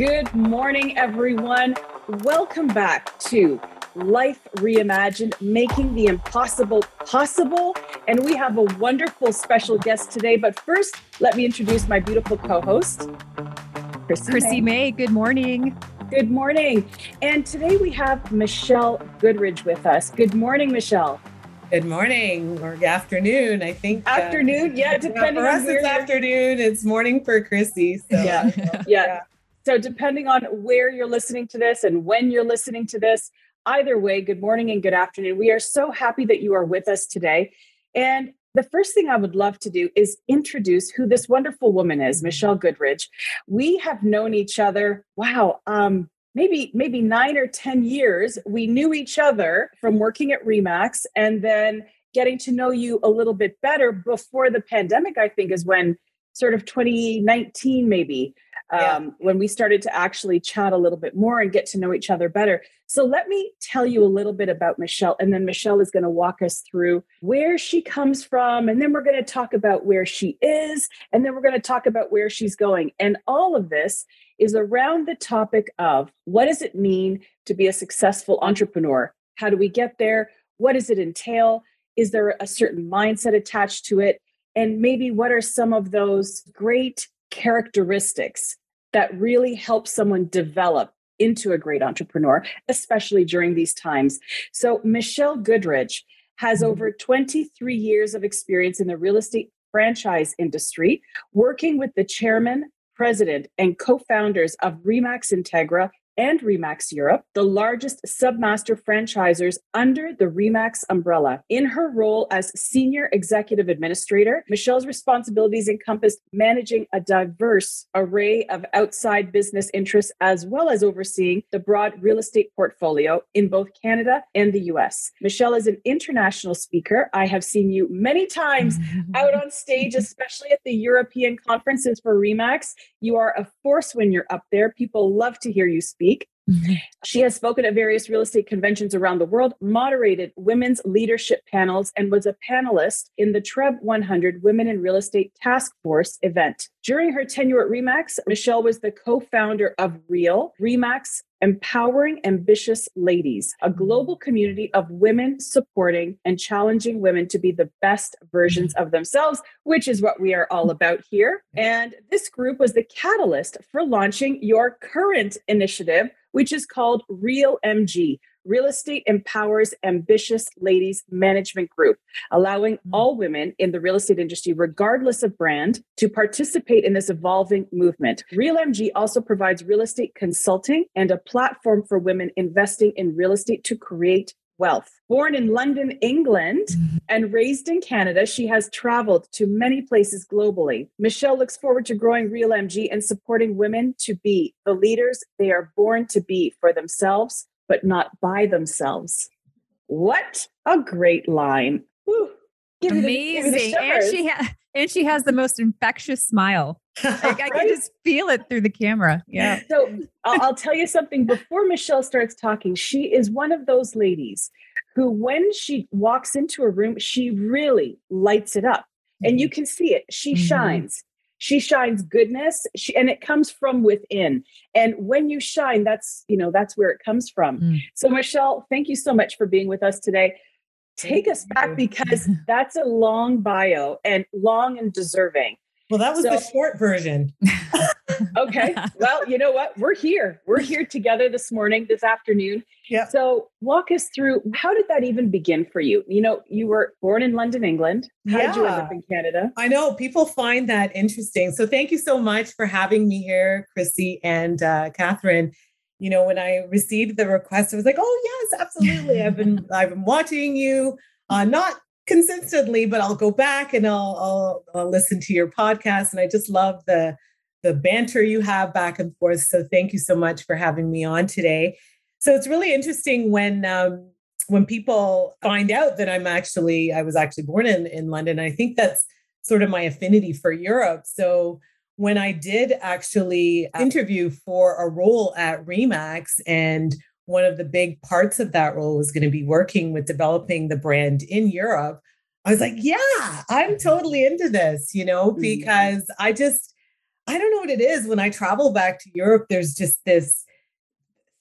Good morning, everyone. Welcome back to Life Reimagined, making the impossible possible. And we have a wonderful special guest today. But first, let me introduce my beautiful co host, Chrissy, Chrissy May. May. Good morning. Good morning. And today we have Michelle Goodridge with us. Good morning, Michelle. Good morning or afternoon, I think. Uh, afternoon, uh, yeah, depending for us, it's afternoon. It's morning for Chrissy. So. Yeah. yeah. yeah. So, depending on where you're listening to this and when you're listening to this, either way, good morning and good afternoon. We are so happy that you are with us today. And the first thing I would love to do is introduce who this wonderful woman is, Michelle Goodridge. We have known each other, wow, um, maybe maybe 9 or 10 years. We knew each other from working at Remax and then getting to know you a little bit better before the pandemic, I think is when sort of 2019 maybe yeah. um, when we started to actually chat a little bit more and get to know each other better. So let me tell you a little bit about Michelle, and then Michelle is going to walk us through where she comes from, and then we're going to talk about where she is, and then we're going to talk about where she's going. And all of this is around the topic of what does it mean to be a successful entrepreneur? How do we get there? What does it entail? Is there a certain mindset attached to it? And maybe what are some of those great characteristics that really helps someone develop into a great entrepreneur, especially during these times. So, Michelle Goodridge has mm-hmm. over 23 years of experience in the real estate franchise industry, working with the chairman, president, and co founders of Remax Integra and Remax Europe, the largest submaster franchisors under the Remax umbrella. In her role as senior executive administrator, Michelle's responsibilities encompassed managing a diverse array of outside business interests as well as overseeing the broad real estate portfolio in both Canada and the US. Michelle is an international speaker. I have seen you many times out on stage, especially at the European conferences for Remax. You are a force when you're up there. People love to hear you speak. Mm-hmm. Mm-hmm. She has spoken at various real estate conventions around the world, moderated women's leadership panels, and was a panelist in the TREB 100 Women in Real Estate Task Force event. During her tenure at REMAX, Michelle was the co founder of REAL, REMAX Empowering Ambitious Ladies, a global community of women supporting and challenging women to be the best versions of themselves, which is what we are all about here. And this group was the catalyst for launching your current initiative, which is called Real MG, Real Estate Empowers Ambitious Ladies Management Group, allowing mm-hmm. all women in the real estate industry, regardless of brand, to participate in this evolving movement. Real MG also provides real estate consulting and a platform for women investing in real estate to create wealth. Born in London, England, mm-hmm. and raised in Canada, she has traveled to many places globally. Michelle looks forward to growing Real MG and supporting women to be the leaders they are born to be for themselves but not by themselves. What a great line. Whew. Give Amazing. And she ha- and she has the most infectious smile. Like, I can just feel it through the camera. Yeah. So I'll, I'll tell you something before Michelle starts talking. She is one of those ladies who, when she walks into a room, she really lights it up. And you mm-hmm. can see it. She mm-hmm. shines she shines goodness she, and it comes from within and when you shine that's you know that's where it comes from mm. so michelle thank you so much for being with us today take us back because that's a long bio and long and deserving well that was so, the short version okay. Well, you know what? We're here. We're here together this morning, this afternoon. Yeah. So walk us through how did that even begin for you? You know, you were born in London, England. How yeah. did you end up in Canada? I know people find that interesting. So thank you so much for having me here, Chrissy and uh, Catherine. You know, when I received the request, I was like, "Oh yes, absolutely! I've been I've been watching you, uh, not consistently, but I'll go back and I'll, I'll, I'll listen to your podcast. And I just love the the banter you have back and forth. So thank you so much for having me on today. So it's really interesting when um, when people find out that I'm actually I was actually born in in London. I think that's sort of my affinity for Europe. So when I did actually interview for a role at Remax and one of the big parts of that role was going to be working with developing the brand in Europe. I was like, yeah, I'm totally into this, you know, mm. because I just I don't know what it is. When I travel back to Europe, there's just this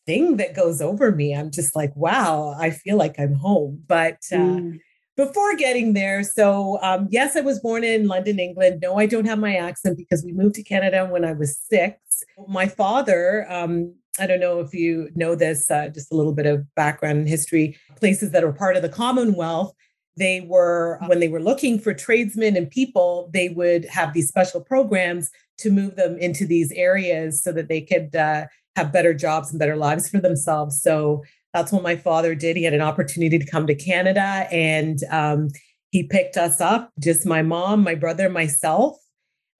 thing that goes over me. I'm just like, wow, I feel like I'm home. But uh, mm. Before getting there, so um, yes, I was born in London, England. No, I don't have my accent because we moved to Canada when I was six. My father, um, I don't know if you know this, uh, just a little bit of background and history, places that are part of the Commonwealth they were when they were looking for tradesmen and people they would have these special programs to move them into these areas so that they could uh, have better jobs and better lives for themselves so that's what my father did he had an opportunity to come to canada and um, he picked us up just my mom my brother myself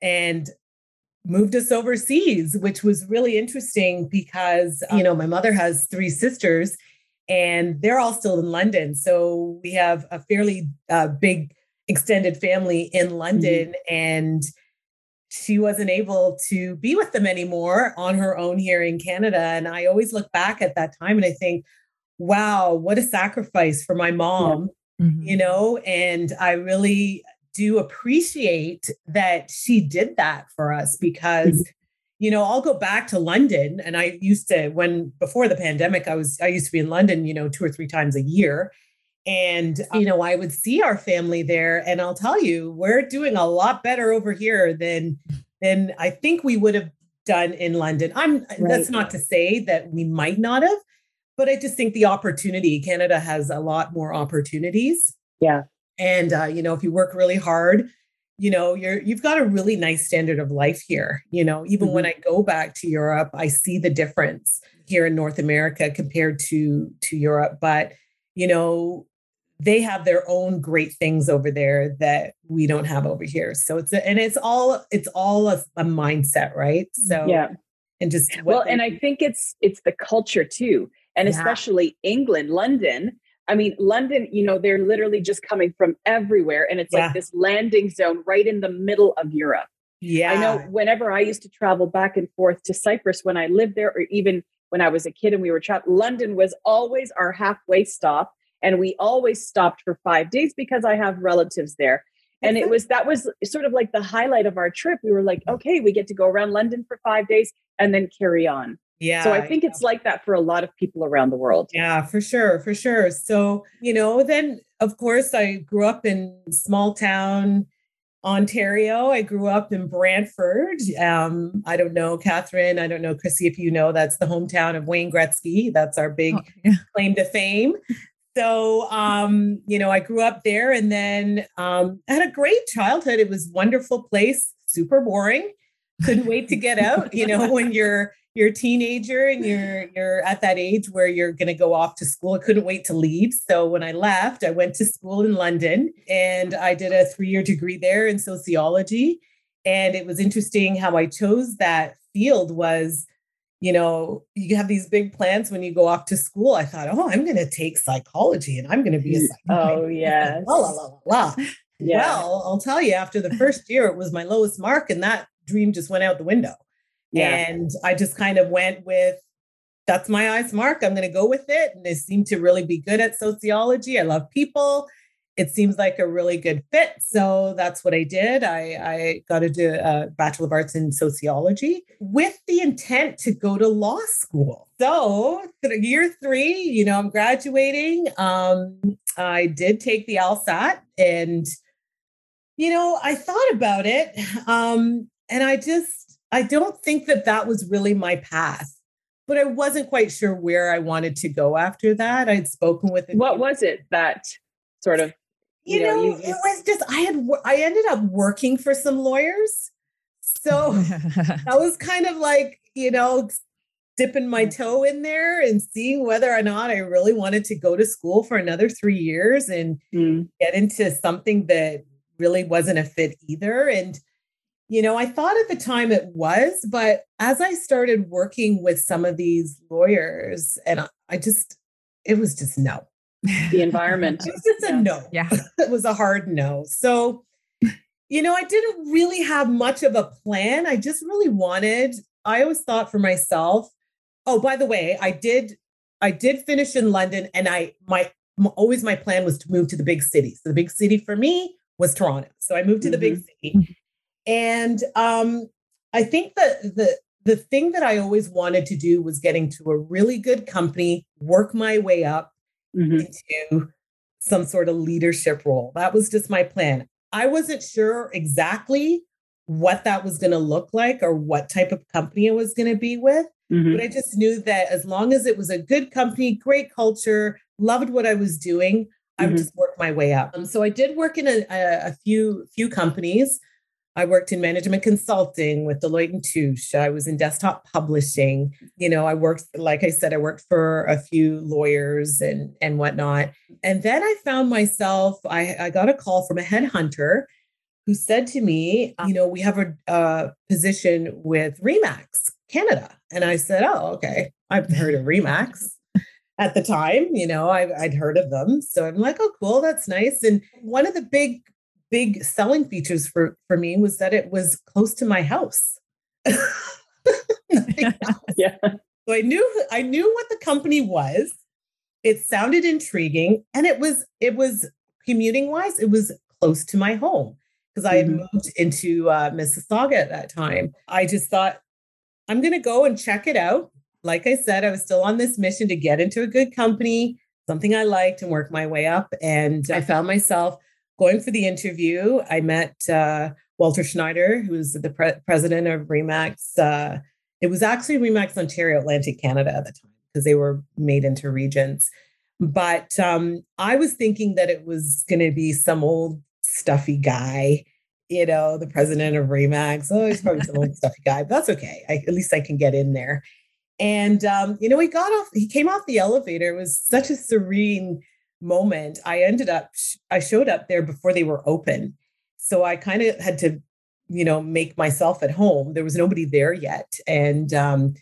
and moved us overseas which was really interesting because you know my mother has three sisters and they're all still in London. So we have a fairly uh, big extended family in London, mm-hmm. and she wasn't able to be with them anymore on her own here in Canada. And I always look back at that time and I think, wow, what a sacrifice for my mom, mm-hmm. you know, and I really do appreciate that she did that for us because mm-hmm you know, I'll go back to London and I used to when before the pandemic I was I used to be in London, you know, two or three times a year. And you know, I would see our family there and I'll tell you, we're doing a lot better over here than than I think we would have done in London. I'm right. that's not to say that we might not have, but I just think the opportunity Canada has a lot more opportunities. Yeah. And uh, you know, if you work really hard, you know you're you've got a really nice standard of life here you know even mm-hmm. when i go back to europe i see the difference here in north america compared to to europe but you know they have their own great things over there that we don't have over here so it's a, and it's all it's all a, a mindset right so yeah and just well and i think it's it's the culture too and yeah. especially england london I mean, London, you know, they're literally just coming from everywhere. And it's yeah. like this landing zone right in the middle of Europe. Yeah. I know whenever I used to travel back and forth to Cyprus when I lived there, or even when I was a kid and we were traveling, London was always our halfway stop. And we always stopped for five days because I have relatives there. And it was that was sort of like the highlight of our trip. We were like, okay, we get to go around London for five days and then carry on. Yeah. So I think it's like that for a lot of people around the world. Yeah, for sure, for sure. So, you know, then of course I grew up in small town Ontario. I grew up in Brantford. Um, I don't know, Catherine, I don't know, Chrissy, if you know, that's the hometown of Wayne Gretzky. That's our big oh, yeah. claim to fame. So, um, you know, I grew up there and then um, I had a great childhood. It was wonderful place, super boring. Couldn't wait to get out, you know, when you're you're a teenager and you're you're at that age where you're going to go off to school. I couldn't wait to leave. So when I left, I went to school in London and I did a 3-year degree there in sociology. And it was interesting how I chose that field was you know, you have these big plans when you go off to school. I thought, oh, I'm going to take psychology and I'm going to be a psychologist. Oh, yes. La, la, la, la. Yeah. Well, I'll tell you, after the first year, it was my lowest mark, and that dream just went out the window. Yeah. And I just kind of went with that's my eyes mark. I'm going to go with it. And they seem to really be good at sociology. I love people. It seems like a really good fit. So that's what I did. I, I got to do a Bachelor of Arts in Sociology with the intent to go to law school. So year three, you know, I'm graduating. Um, I did take the LSAT and, you know, I thought about it. Um, and I just, I don't think that that was really my path, but I wasn't quite sure where I wanted to go after that. I'd spoken with. What was it that sort of? You, you know, know you, you... it was just I had I ended up working for some lawyers, so that was kind of like you know dipping my toe in there and seeing whether or not I really wanted to go to school for another three years and mm. get into something that really wasn't a fit either. And you know, I thought at the time it was, but as I started working with some of these lawyers, and I just, it was just no. The environment. it was just yeah. a no. Yeah. it was a hard no. So, you know, I didn't really have much of a plan. I just really wanted, I always thought for myself, oh, by the way, I did, I did finish in London and I, my, always my plan was to move to the big city. So the big city for me was Toronto. So I moved to the mm-hmm. big city. And um, I think that the the thing that I always wanted to do was getting to a really good company, work my way up mm-hmm. into some sort of leadership role. That was just my plan. I wasn't sure exactly what that was going to look like or what type of company it was going to be with. Mm-hmm. But I just knew that as long as it was a good company, great culture, loved what I was doing, I would mm-hmm. just work my way up. Um, so I did work in a, a, a few few companies. I worked in management consulting with Deloitte and Touche. I was in desktop publishing. You know, I worked, like I said, I worked for a few lawyers and and whatnot. And then I found myself, I, I got a call from a headhunter who said to me, uh. you know, we have a, a position with Remax Canada. And I said, oh, okay. I've heard of Remax at the time, you know, I, I'd heard of them. So I'm like, oh, cool, that's nice. And one of the big big selling features for for me was that it was close to my house. yeah. So I knew I knew what the company was. It sounded intriguing and it was it was commuting wise it was close to my home because I had mm-hmm. moved into uh, Mississauga at that time. I just thought I'm going to go and check it out. Like I said, I was still on this mission to get into a good company, something I liked and work my way up and I found myself going for the interview, I met uh, Walter Schneider, who's the pre- president of Remax. Uh, it was actually Remax Ontario, Atlantic Canada at the time, because they were made into regions. But um, I was thinking that it was going to be some old stuffy guy, you know, the president of Remax. Oh, he's probably some old stuffy guy, but that's okay. I, at least I can get in there. And um, you know, he got off. He came off the elevator. It was such a serene moment, I ended up, I showed up there before they were open. So I kind of had to, you know, make myself at home. There was nobody there yet. And um,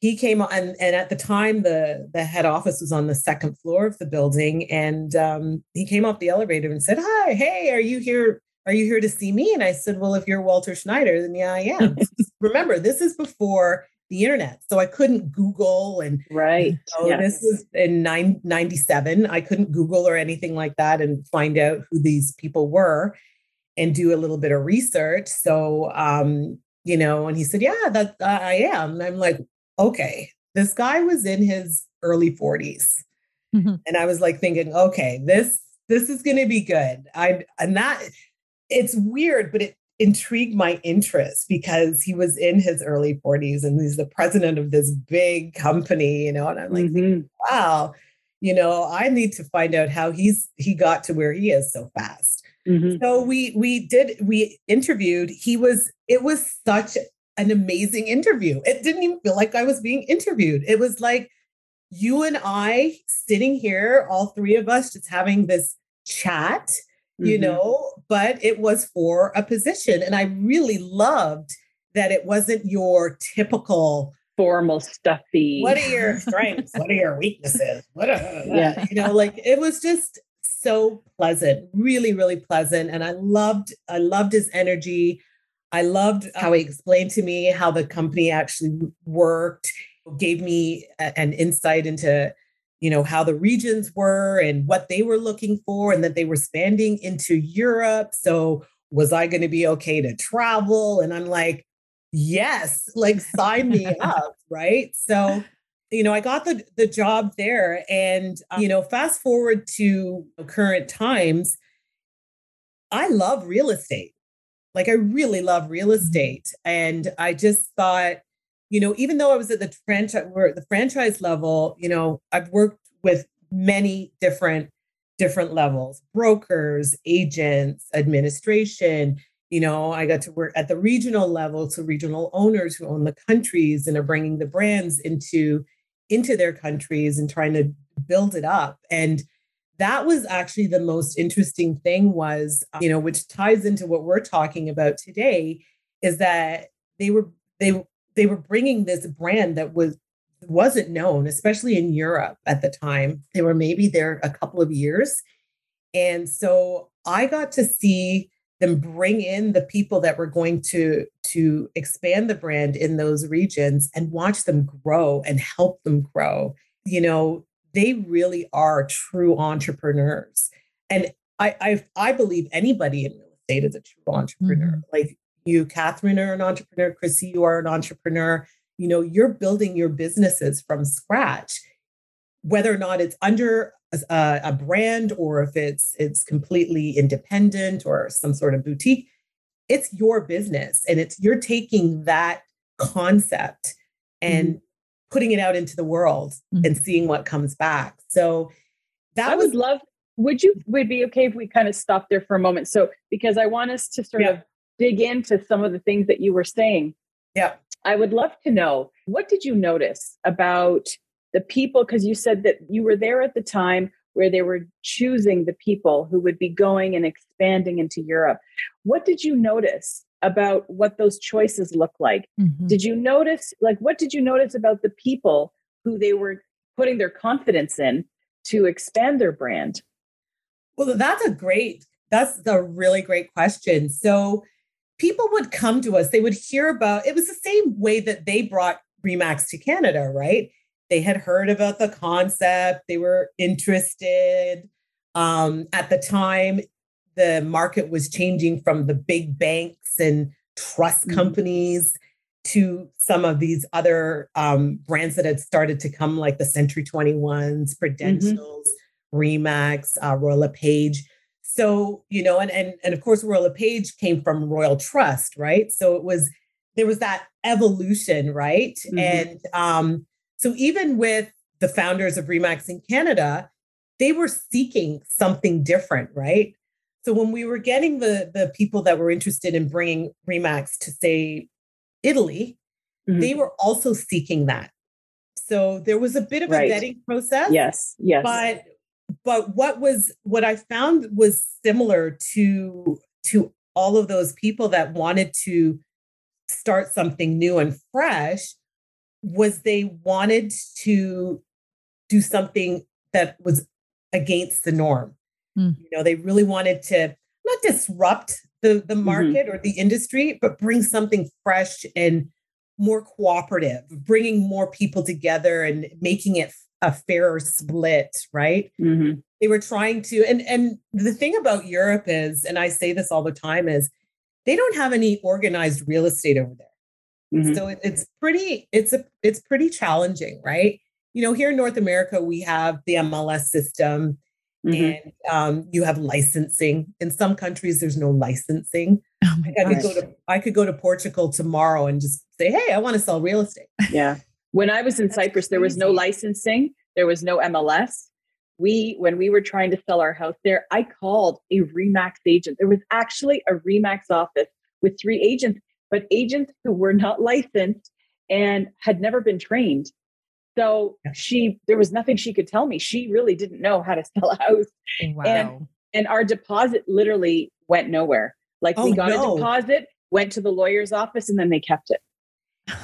he came on, and, and at the time, the, the head office was on the second floor of the building. And um, he came off the elevator and said, Hi, hey, are you here? Are you here to see me? And I said, Well, if you're Walter Schneider, then yeah, I am. Remember, this is before the internet. So I couldn't Google and right. So yes. this was in 97. I couldn't Google or anything like that and find out who these people were and do a little bit of research. So um, you know, and he said, "Yeah, that uh, I am." And I'm like, "Okay." This guy was in his early 40s. Mm-hmm. And I was like thinking, "Okay, this this is going to be good." I and that it's weird, but it intrigued my interest because he was in his early 40s and he's the president of this big company, you know, and I'm like, mm-hmm. wow, you know, I need to find out how he's he got to where he is so fast. Mm-hmm. So we we did we interviewed. He was it was such an amazing interview. It didn't even feel like I was being interviewed. It was like you and I sitting here, all three of us just having this chat you mm-hmm. know, but it was for a position. And I really loved that it wasn't your typical formal stuffy. What are your strengths? what are your weaknesses? What are, yeah, you know, like it was just so pleasant, really, really pleasant. And I loved, I loved his energy. I loved how he explained to me how the company actually worked, gave me a, an insight into you know how the regions were and what they were looking for and that they were expanding into Europe. So was I going to be okay to travel? And I'm like yes like sign me up right? So you know I got the the job there and you know fast forward to current times I love real estate. Like I really love real mm-hmm. estate. And I just thought you know, even though I was at the franchise, we're the franchise level, you know, I've worked with many different different levels, brokers, agents, administration. You know, I got to work at the regional level, so regional owners who own the countries and are bringing the brands into into their countries and trying to build it up. And that was actually the most interesting thing was, you know, which ties into what we're talking about today, is that they were they they were bringing this brand that was wasn't known, especially in Europe at the time. They were maybe there a couple of years. And so I got to see them bring in the people that were going to to expand the brand in those regions and watch them grow and help them grow. You know, they really are true entrepreneurs. And I I, I believe anybody in real estate is a true entrepreneur. Mm-hmm. Like you, Catherine, are an entrepreneur. Chrissy, you are an entrepreneur. You know, you're building your businesses from scratch, whether or not it's under a, a brand or if it's it's completely independent or some sort of boutique. It's your business, and it's you're taking that concept and mm-hmm. putting it out into the world mm-hmm. and seeing what comes back. So that I was would love would you would be okay if we kind of stop there for a moment so because i want us to sort yeah. of dig into some of the things that you were saying. Yeah i would love to know what did you notice about the people? Because you said that you were there at the time where they were choosing the people who would be going and expanding into europe. What did you notice about what those choices look like? Mm-hmm. did you notice like what did you notice about the people who they were putting their confidence in to expand their brand? Well, that's a great, that's a really great question. So people would come to us, they would hear about it was the same way that they brought Remax to Canada, right? They had heard about the concept, they were interested. Um, at the time, the market was changing from the big banks and trust mm-hmm. companies to some of these other um, brands that had started to come, like the Century 21s, Prudentials, mm-hmm. Remax, uh, Royal LePage. So, you know, and, and, and of course, Royal LePage came from Royal Trust, right? So it was, there was that evolution, right? Mm-hmm. And um, so even with the founders of Remax in Canada, they were seeking something different, right? So when we were getting the the people that were interested in bringing Remax to say Italy, mm-hmm. they were also seeking that. So there was a bit of right. a vetting process. Yes, yes. But but what was what I found was similar to to all of those people that wanted to start something new and fresh was they wanted to do something that was against the norm. Mm. You know, they really wanted to not disrupt the the mm-hmm. market mm-hmm. or the industry, but bring something fresh and more cooperative, bringing more people together and making it a fairer split, right? Mm-hmm. They were trying to, and and the thing about Europe is, and I say this all the time, is they don't have any organized real estate over there. Mm-hmm. So it, it's pretty, it's a it's pretty challenging, right? You know, here in North America, we have the MLS system. Mm-hmm. And um, you have licensing. In some countries, there's no licensing. Oh I could go to I could go to Portugal tomorrow and just say, "Hey, I want to sell real estate." Yeah, when I was in That's Cyprus, crazy. there was no licensing, there was no MLS. We, when we were trying to sell our house there, I called a Remax agent. There was actually a Remax office with three agents, but agents who were not licensed and had never been trained. So she, there was nothing she could tell me. She really didn't know how to sell a house. Oh, wow. And, and our deposit literally went nowhere. Like oh, we got no. a deposit, went to the lawyer's office, and then they kept it.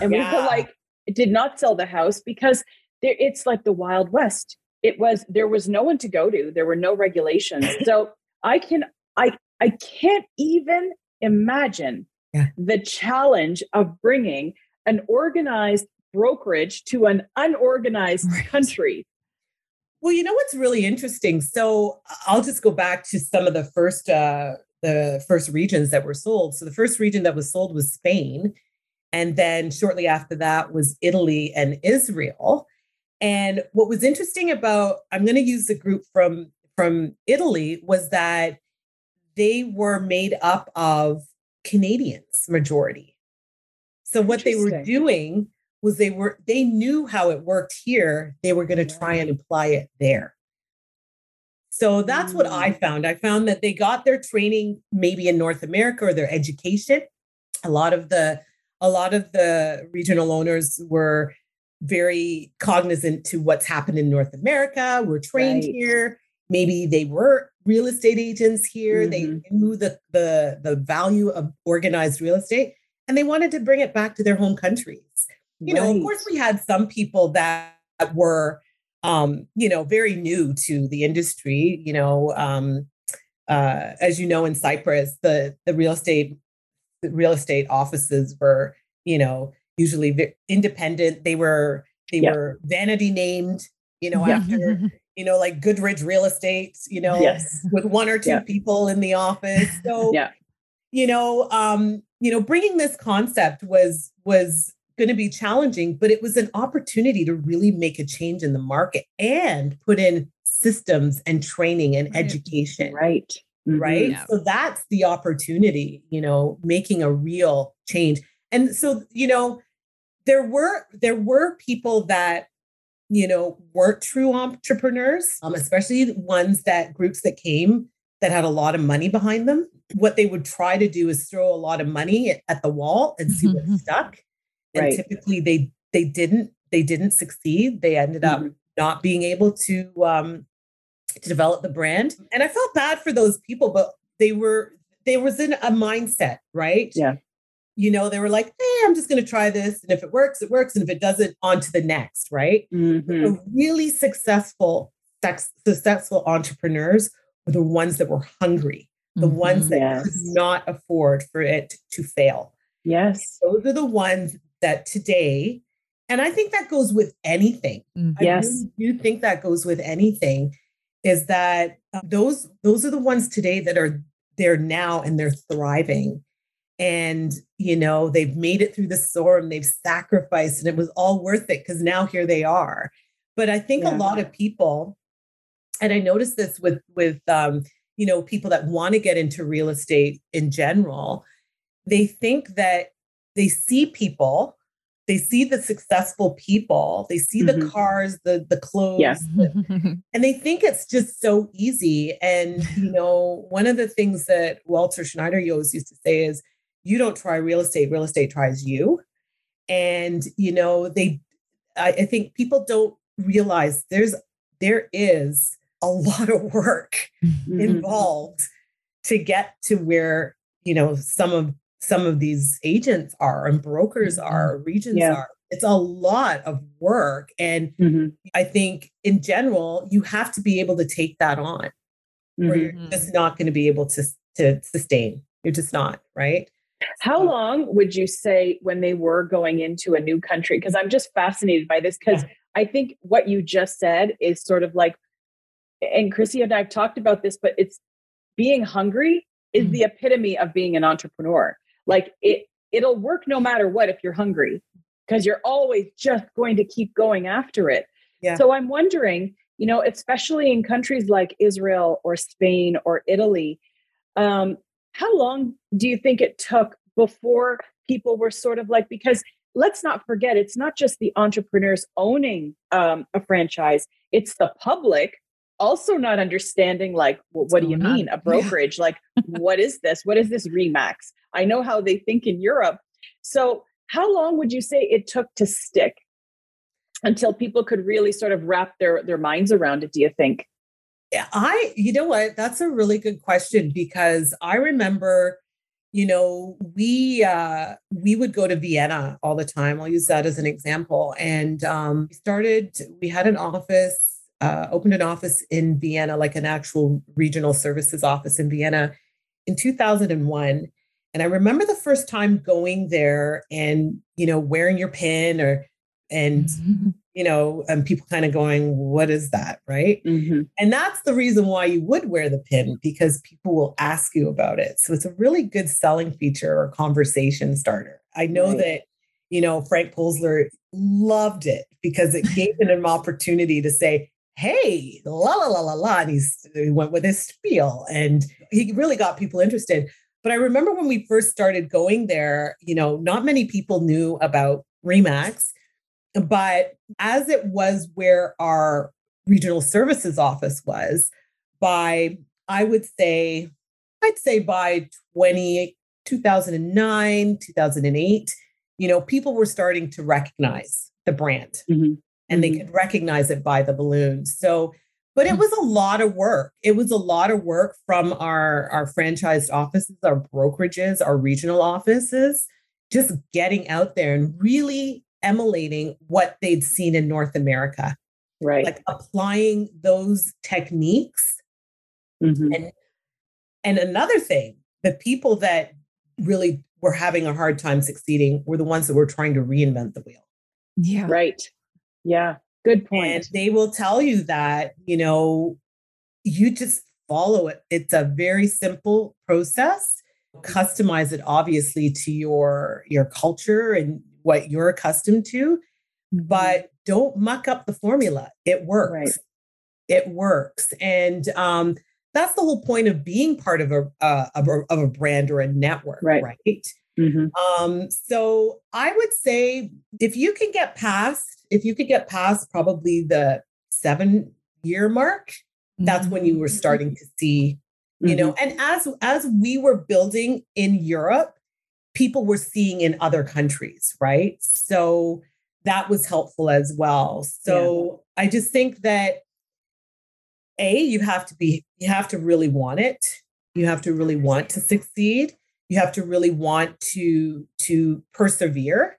And yeah. we were like, did not sell the house because there, it's like the Wild West. It was there was no one to go to. There were no regulations. So I can I I can't even imagine yeah. the challenge of bringing an organized brokerage to an unorganized right. country. Well, you know what's really interesting. So I'll just go back to some of the first uh, the first regions that were sold. So the first region that was sold was Spain, and then shortly after that was Italy and Israel. And what was interesting about I'm going to use the group from from Italy was that they were made up of Canadians majority. So what they were doing was they were they knew how it worked here. They were going to try and apply it there. So that's mm. what I mm. found. I found that they got their training maybe in North America or their education. A lot of the a lot of the regional owners were very cognizant to what's happened in North America. We're trained right. here. Maybe they were real estate agents here. Mm-hmm. They knew the, the the value of organized real estate, and they wanted to bring it back to their home countries. You right. know, of course, we had some people that were, um, you know, very new to the industry. You know, um, uh, as you know, in Cyprus, the the real estate the real estate offices were, you know, usually independent. They were they were vanity named, you know, after you know, like Goodridge Real Estate, you know, yes. with one or two people in the office. So, yeah. you know, um, you know, bringing this concept was was going to be challenging, but it was an opportunity to really make a change in the market and put in systems and training and right. education. Right. Mm-hmm. Right. Yeah. So that's the opportunity, you know, making a real change. And so, you know, there were there were people that you know weren't true entrepreneurs um, especially ones that groups that came that had a lot of money behind them what they would try to do is throw a lot of money at the wall and see what stuck and right. typically they they didn't they didn't succeed they ended up mm-hmm. not being able to um to develop the brand and i felt bad for those people but they were they was in a mindset right yeah you know, they were like, hey, I'm just going to try this. And if it works, it works. And if it doesn't, on to the next, right? Mm-hmm. really successful, successful entrepreneurs were the ones that were hungry, the mm-hmm. ones that yes. could not afford for it to fail. Yes. Those are the ones that today, and I think that goes with anything. Mm-hmm. Yes. I really do think that goes with anything is that uh, those those are the ones today that are there now and they're thriving and you know they've made it through the storm they've sacrificed and it was all worth it because now here they are but i think yeah. a lot of people and i noticed this with with um you know people that want to get into real estate in general they think that they see people they see the successful people they see mm-hmm. the cars the the clothes yes. and they think it's just so easy and you know one of the things that walter schneider always used to say is you don't try real estate, real estate tries you. And, you know, they, I, I think people don't realize there's, there is a lot of work mm-hmm. involved to get to where, you know, some of, some of these agents are and brokers mm-hmm. are, regions yeah. are. It's a lot of work. And mm-hmm. I think in general, you have to be able to take that on, or you're mm-hmm. just not going to be able to, to sustain. You're just not, right? How long would you say when they were going into a new country? Because I'm just fascinated by this because yeah. I think what you just said is sort of like, and Chrissy and I've talked about this, but it's being hungry is mm-hmm. the epitome of being an entrepreneur. Like it, it'll work no matter what if you're hungry because you're always just going to keep going after it. Yeah. So I'm wondering, you know, especially in countries like Israel or Spain or Italy, um, how long do you think it took before people were sort of like, because let's not forget, it's not just the entrepreneurs owning um, a franchise, it's the public also not understanding like well, what do you mean a brokerage yeah. like what is this what is this remax i know how they think in europe so how long would you say it took to stick until people could really sort of wrap their their minds around it do you think I, you know what? That's a really good question because I remember, you know, we uh we would go to Vienna all the time. I'll use that as an example. And um we started, we had an office, uh, opened an office in Vienna, like an actual regional services office in Vienna in 2001. And I remember the first time going there and, you know, wearing your pin or and mm-hmm you know, and people kind of going, what is that? Right. Mm-hmm. And that's the reason why you would wear the pin because people will ask you about it. So it's a really good selling feature or conversation starter. I know right. that, you know, Frank Polzler loved it because it gave him an opportunity to say, hey, la la la la la. And he's, he went with his spiel and he really got people interested. But I remember when we first started going there, you know, not many people knew about Remax but as it was where our regional services office was, by I would say, I'd say by 20, 2009, 2008, you know, people were starting to recognize the brand mm-hmm. And they mm-hmm. could recognize it by the balloons. So, but it mm. was a lot of work. It was a lot of work from our, our franchised offices, our brokerages, our regional offices, just getting out there and really emulating what they'd seen in North America. Right. Like applying those techniques. Mm-hmm. And and another thing, the people that really were having a hard time succeeding were the ones that were trying to reinvent the wheel. Yeah. Right. Yeah. Good point. And they will tell you that, you know, you just follow it. It's a very simple process. customize it obviously to your your culture and what you're accustomed to, mm-hmm. but don't muck up the formula. It works. Right. It works. And um, that's the whole point of being part of a, uh, of a, of a brand or a network, right? right? Mm-hmm. Um, so I would say if you can get past, if you could get past probably the seven year mark, mm-hmm. that's when you were mm-hmm. starting to see, you mm-hmm. know, and as as we were building in Europe, people were seeing in other countries, right? So that was helpful as well. So yeah. I just think that a you have to be you have to really want it. You have to really want to succeed you have to really want to to persevere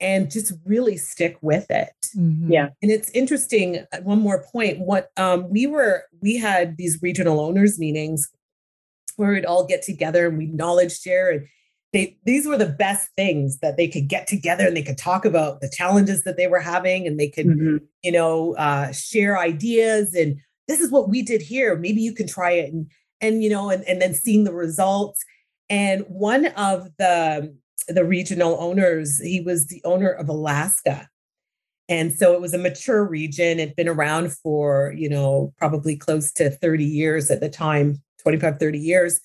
and just really stick with it mm-hmm. yeah and it's interesting uh, one more point what um we were we had these regional owners meetings where we'd all get together and we knowledge share and they these were the best things that they could get together and they could talk about the challenges that they were having and they could mm-hmm. you know uh, share ideas and this is what we did here maybe you can try it and and you know and, and then seeing the results and one of the the regional owners, he was the owner of Alaska. And so it was a mature region. It'd been around for, you know, probably close to 30 years at the time, 25, 30 years.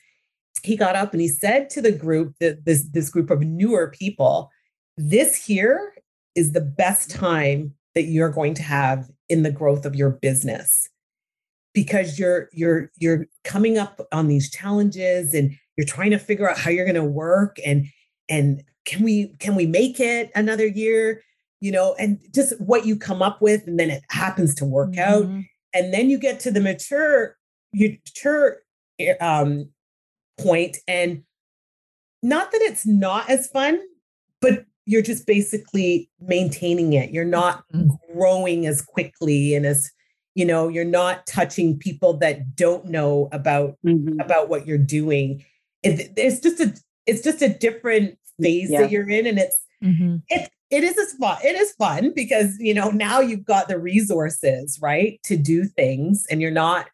He got up and he said to the group, that this, this group of newer people, this here is the best time that you're going to have in the growth of your business because you're you're you're coming up on these challenges and you're trying to figure out how you're going to work and and can we can we make it another year you know and just what you come up with and then it happens to work mm-hmm. out and then you get to the mature mature eh, um point and not that it's not as fun but you're just basically maintaining it you're not mm-hmm. growing as quickly and as you know you're not touching people that don't know about mm-hmm. about what you're doing it, it's just a it's just a different phase yeah. that you're in and it's mm-hmm. it it is a fun it is fun because you know now you've got the resources right to do things and you're not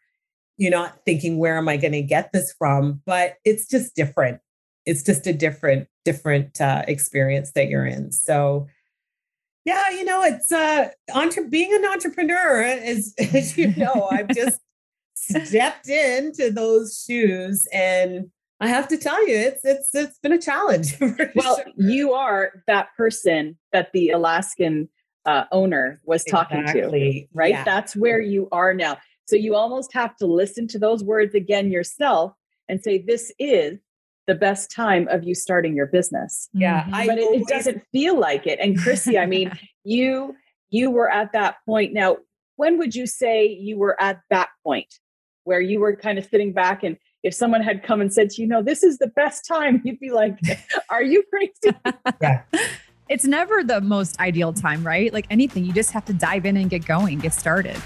you're not thinking where am i going to get this from but it's just different it's just a different different uh, experience that you're in so yeah you know it's uh entre- being an entrepreneur is as you know i've just stepped into those shoes and I have to tell you, it's it's it's been a challenge. well, sure. you are that person that the Alaskan uh, owner was talking exactly. to, right? Yeah. That's where you are now. So you almost have to listen to those words again yourself and say, "This is the best time of you starting your business." Yeah, mm-hmm. but it, it doesn't feel like it. And Chrissy, I mean, you you were at that point. Now, when would you say you were at that point where you were kind of sitting back and if someone had come and said to you, know, this is the best time, you'd be like, are you crazy? yeah. It's never the most ideal time, right? Like anything, you just have to dive in and get going, get started.